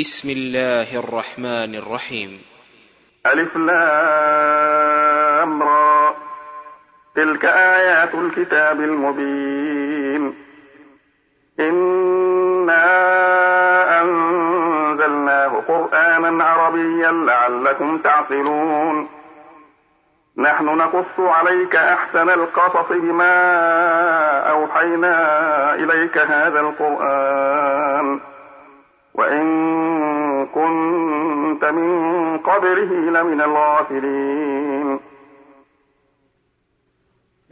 بسم الله الرحمن الرحيم. ألف لام را. تلك آيات الكتاب المبين. إنا أنزلناه قرآنا عربيا لعلكم تعقلون. نحن نقص عليك أحسن القصص بما أوحينا إليك هذا القرآن. وإن كنت من قبله لمن الغافلين.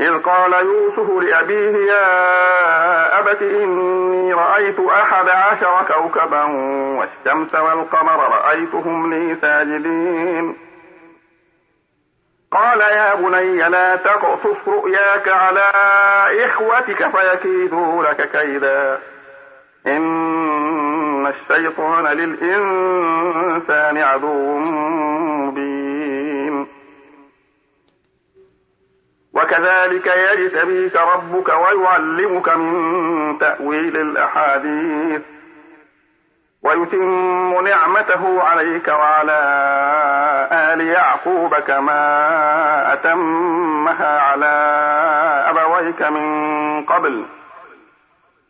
إذ قال يوسف لأبيه يا أبت إني رأيت أحد عشر كوكبا والشمس والقمر رأيتهم لي ساجدين. قال يا بني لا تقصص رؤياك على إخوتك فيكيدوا لك كيدا. إن الشيطان للإنسان عدو مبين. وكذلك يجتبيك ربك ويعلمك من تأويل الأحاديث. ويتم نعمته عليك وعلى آل يعقوب كما أتمها على أبويك من قبل.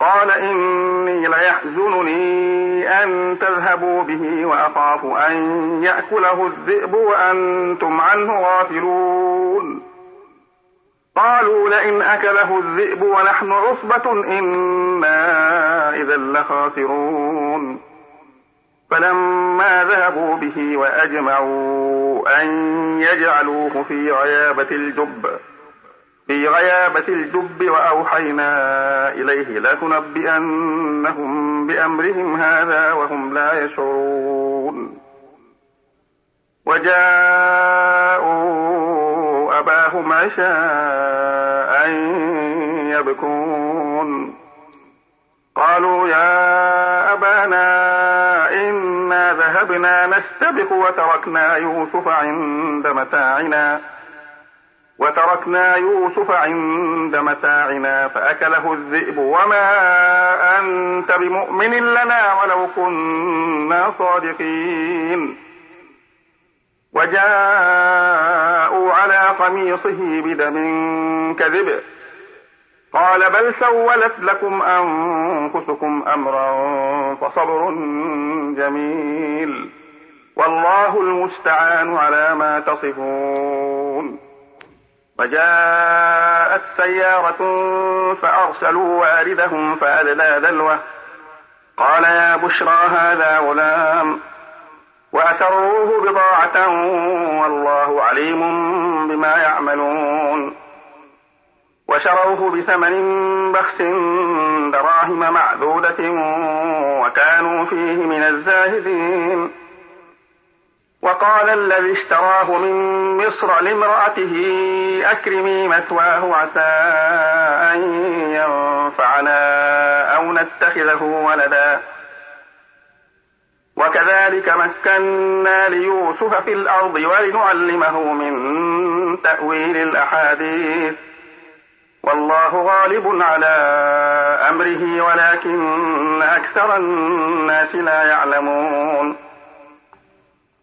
قال إني ليحزنني أن تذهبوا به وأخاف أن يأكله الذئب وأنتم عنه غافلون. قالوا لئن أكله الذئب ونحن عصبة إنا إذا لخاسرون. فلما ذهبوا به وأجمعوا أن يجعلوه في غيابة الجب في غيابة الجب وأوحينا إليه لتنبئنهم بأمرهم هذا وهم لا يشعرون. وجاءوا أباهم عشاء يبكون. قالوا يا أبانا إنا ذهبنا نستبق وتركنا يوسف عند متاعنا. وتركنا يوسف عند متاعنا فأكله الذئب وما أنت بمؤمن لنا ولو كنا صادقين. وجاءوا على قميصه بدم كذب. قال بل سولت لكم أنفسكم أمرا فصبر جميل. والله المستعان على ما تصفون. وجاءت سيارة فأرسلوا واردهم فأدلى دلوه قال يا بشرى هذا غلام وأسروه بضاعة والله عليم بما يعملون. وشروه بثمن بخس دراهم معدودة وكانوا فيه من الزاهدين. وقال الذي اشتراه من مصر لامرأته أكرمي مثواه عسى أن ينفعنا أو نتخذه ولدا. وكذلك مكنا ليوسف في الأرض ولنعلمه من تأويل الأحاديث. والله غالب على أمره ولكن أكثر الناس لا يعلمون.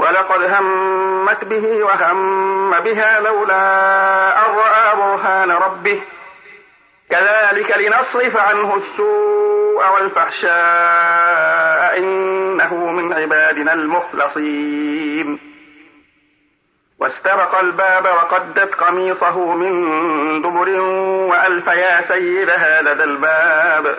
ولقد همت به وهم بها لولا أن رأى برهان ربه. كذلك لنصرف عنه السوء والفحشاء إنه من عبادنا المخلصين. واستبق الباب وقدت قميصه من دبر وألف يا سيدها لدى الباب.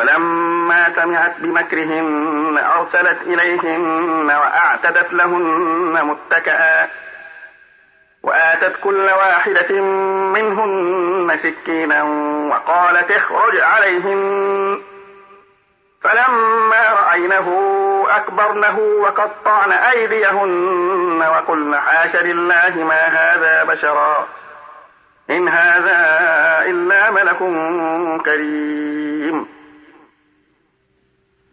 فلما سمعت بمكرهن أرسلت إليهن وأعتدت لهن متكئا وآتت كل واحدة منهن سكينا وقالت اخرج عليهن. فلما رأينه أكبرنه وقطعن أيديهن وقلن حاش لله ما هذا بشرا إن هذا إلا ملك كريم.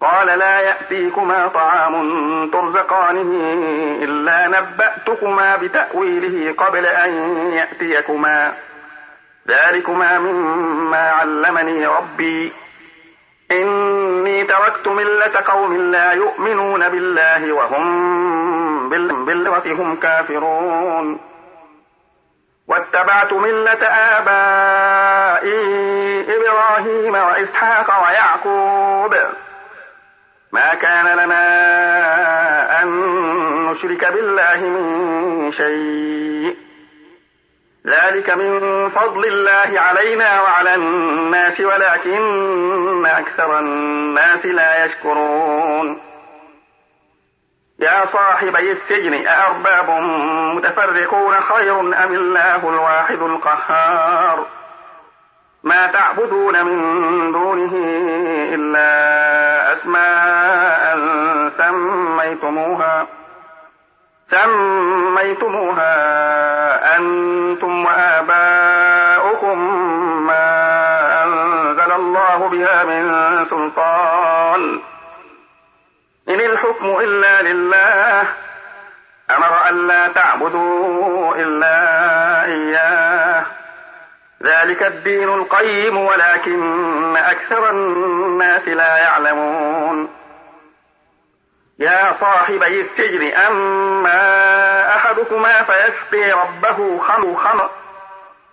قال لا يأتيكما طعام ترزقانه إلا نبأتكما بتأويله قبل أن يأتيكما. ذلكما مما علمني ربي. إني تركت ملة قوم لا يؤمنون بالله وهم بالآخرة هم كافرون. واتبعت ملة آبائي إبراهيم وإسحاق ويعقوب. ما كان لنا أن نشرك بالله من شيء. ذلك من فضل الله علينا وعلى الناس ولكن أكثر الناس لا يشكرون. يا صاحبي السجن أأرباب متفرقون خير أم الله الواحد القهار؟ ما تعبدون من دونه إلا أسماء سميتموها سميتموها أنتم وآباؤكم ما أنزل الله بها من سلطان. إن الحكم إلا لله أمر أن لا تعبدوا إلا إياه. ذلك الدين القيم ولكن أكثر الناس لا يعلمون. يا صاحبي السجن أما أحدكما فيسقي ربه خمر خمر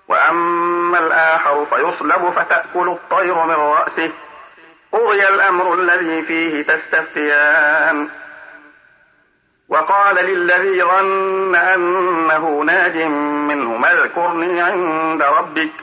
وأما الآخر فيصلب فتأكل الطير من رأسه. قضي الأمر الذي فيه تستفتيان. وقال للذي ظن أنه ناج منه اذكرني عند ربك.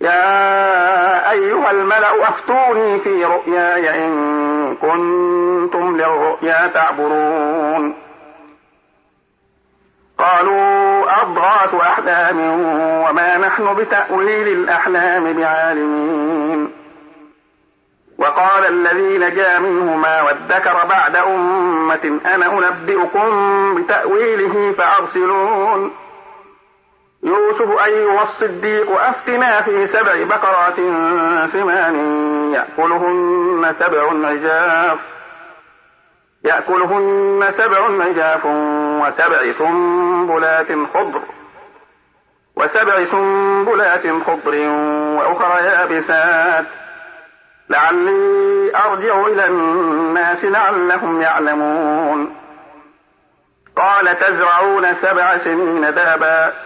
يا أيها الملأ أفتوني في رؤياي إن كنتم للرؤيا تعبرون قالوا أضغاث أحلام وما نحن بتأويل الأحلام بعالمين. وقال الذي نجا منهما وادكر بعد أمة أنا أنبئكم بتأويله فأرسلون. يوسف أيها الصديق أفتنا في سبع بقرات سمان يأكلهن سبع عجاف. يأكلهن سبع عجاف وسبع سنبلات خضر. وسبع سنبلات خضر وأخرى يابسات. لعلي أرجع إلى الناس لعلهم يعلمون. قال تزرعون سبع سنين دابا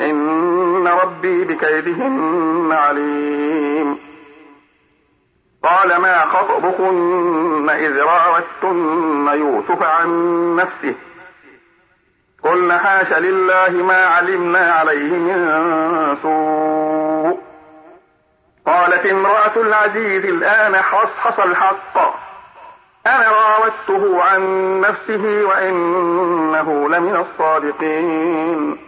إن ربي بكيدهن عليم. قال ما خطبكن إذ راوتن يوسف عن نفسه. قلن حاش لله ما علمنا عليه من سوء. قالت امرأة العزيز الآن حصحص الحق. أنا راودته عن نفسه وإنه لمن الصادقين.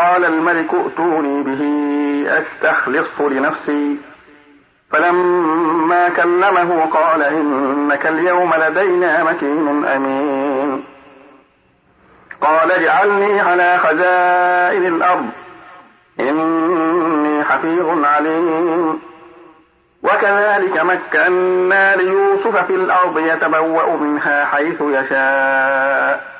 وقال الملك ائتوني به أستخلصه لنفسي. فلما كلمه قال إنك اليوم لدينا مكين أمين. قال اجعلني على خزائن الأرض. إني حفيظ عليم. وكذلك مكنا ليوسف في الأرض يتبوأ منها حيث يشاء.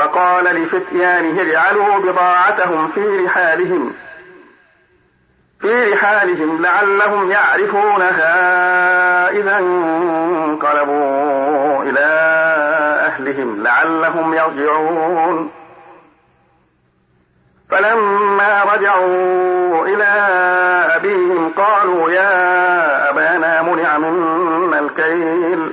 وقال لفتيانه اجعلوا بضاعتهم في رحالهم. في رحالهم لعلهم يعرفونها إذا انقلبوا إلى أهلهم لعلهم يرجعون. فلما رجعوا إلى أبيهم قالوا يا أبانا منع منا الكيل.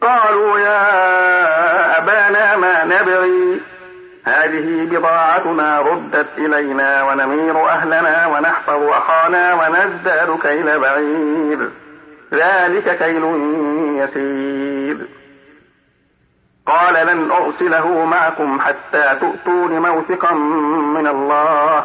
قالوا يا أبانا ما نبغي؟ هذه بضاعتنا ردت إلينا ونمير أهلنا ونحفظ أخانا ونزداد كيل بعير. ذلك كيل يسير. قال لن أرسله معكم حتى تؤتون موثقا من الله.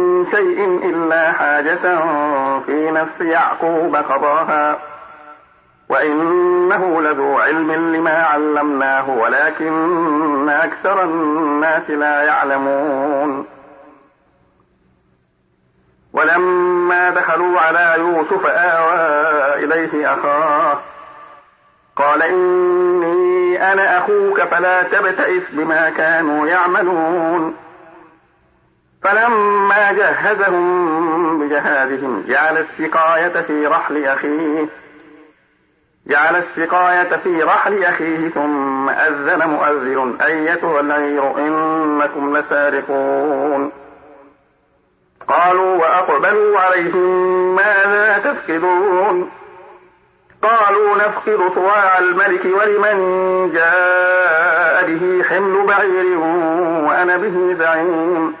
شيء إلا حاجة في نفس يعقوب قضاها. وإنه لذو علم لما علمناه ولكن أكثر الناس لا يعلمون. ولما دخلوا على يوسف آوى إليه أخاه قال إني أنا أخوك فلا تبتئس بما كانوا يعملون. فلما جهزهم بجهازهم جعل السقاية في رحل أخيه. جعل السقاية في رحل أخيه ثم أذن مؤذن أيتها العير إنكم لسارقون. قالوا وأقبلوا عليهم ماذا تفقدون؟ قالوا نفقد صواع الملك ولمن جاء به حمل بعير وأنا به زعيم.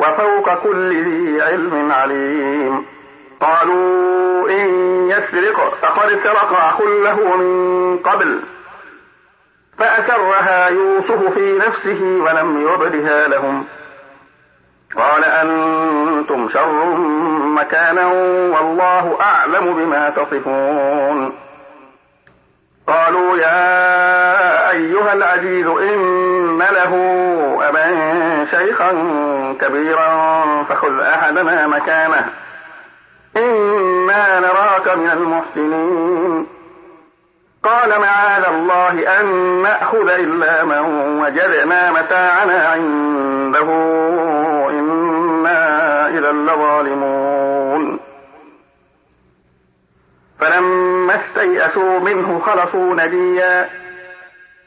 وفوق كل ذي علم عليم. قالوا إن يسرق فقد سرق أخ له من قبل. فأسرها يوسف في نفسه ولم يبدها لهم. قال أنتم شر مكانا والله أعلم بما تصفون. قالوا يا أيها العزيز إن له شيخا كبيرا فخذ أحدنا مكانه. إنا نراك من المحسنين. قال معاذ الله أن نأخذ إلا من وجدنا متاعنا عنده. إنا إذا لظالمون. فلما استيئسوا منه خلصوا نجيا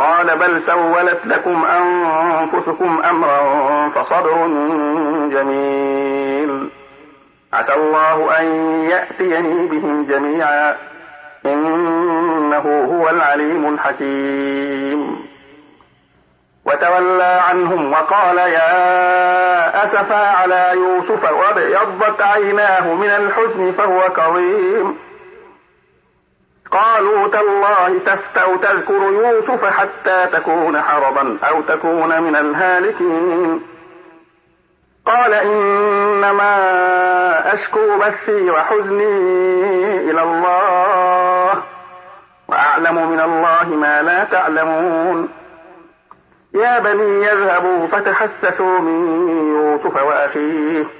قال بل سولت لكم أنفسكم أمرا فصبر جميل. عسى الله أن يأتيني بهم جميعا. إنه هو العليم الحكيم. وتولى عنهم وقال يا أسفا على يوسف وابيضت عيناه من الحزن فهو كظيم. قالوا تالله تفتأ تذكر يوسف حتى تكون حرضا أو تكون من الهالكين. قال إنما أشكو بثي وحزني إلى الله وأعلم من الله ما لا تعلمون. يا بني يذهبوا فتحسسوا من يوسف وأخيه.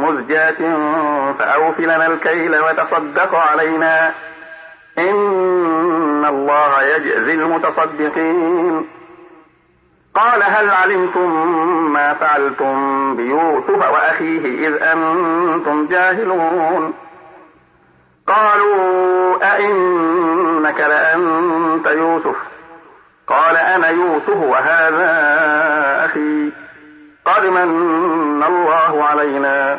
مزجاة فأوفلنا الكيل وتصدق علينا. إن الله يجزي المتصدقين. قال هل علمتم ما فعلتم بيوسف وأخيه إذ أنتم جاهلون؟ قالوا أئنك لأنت يوسف. قال أنا يوسف وهذا أخي. قد من الله علينا.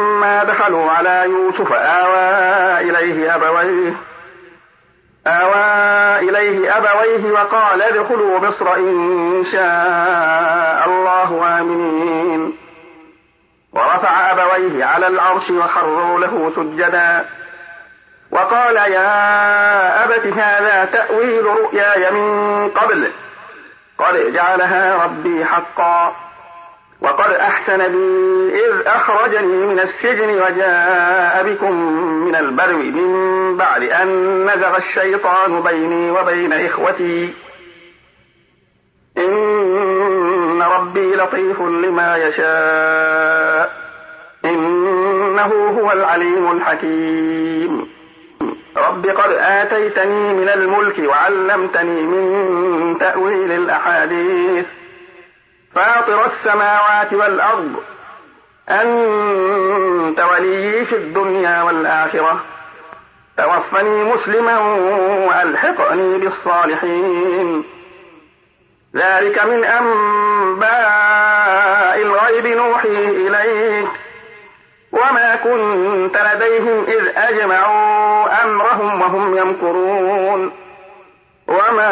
دخلوا على يوسف آوى إليه أبويه آوى إليه أبويه وقال ادخلوا مصر إن شاء الله آمنين. ورفع أبويه على العرش وخروا له سجدا. وقال يا أبت هذا تأويل رؤياي من قبل قد جعلها ربي حقا. وقد أحسن بي إذ أخرجني من السجن وجاء بكم من البر من بعد أن نزغ الشيطان بيني وبين إخوتي. إن ربي لطيف لما يشاء. إنه هو العليم الحكيم. رب قد آتيتني من الملك وعلمتني من تأويل الأحاديث. فاطر السماوات والأرض. أنت وليي في الدنيا والآخرة. توفني مسلما وألحقني بالصالحين. ذلك من أنباء الغيب نوحيه إليك. وما كنت لديهم إذ أجمعوا أمرهم وهم يمكرون. وما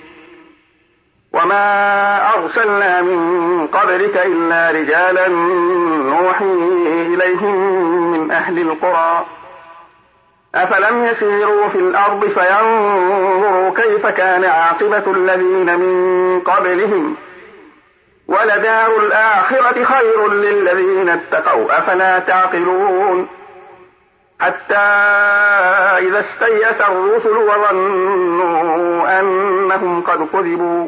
وما أرسلنا من قبلك إلا رجالا نوحي إليهم من أهل القرى أفلم يسيروا في الأرض فينظروا كيف كان عاقبة الذين من قبلهم ولدار الآخرة خير للذين اتقوا أفلا تعقلون حتى إذا استيأس الرسل وظنوا أنهم قد كذبوا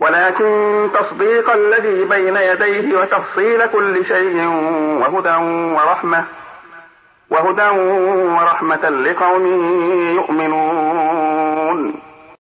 ولكن تصديق الذي بين يديه وتفصيل كل شيء وهدى ورحمة وهدى ورحمة لقوم يؤمنون.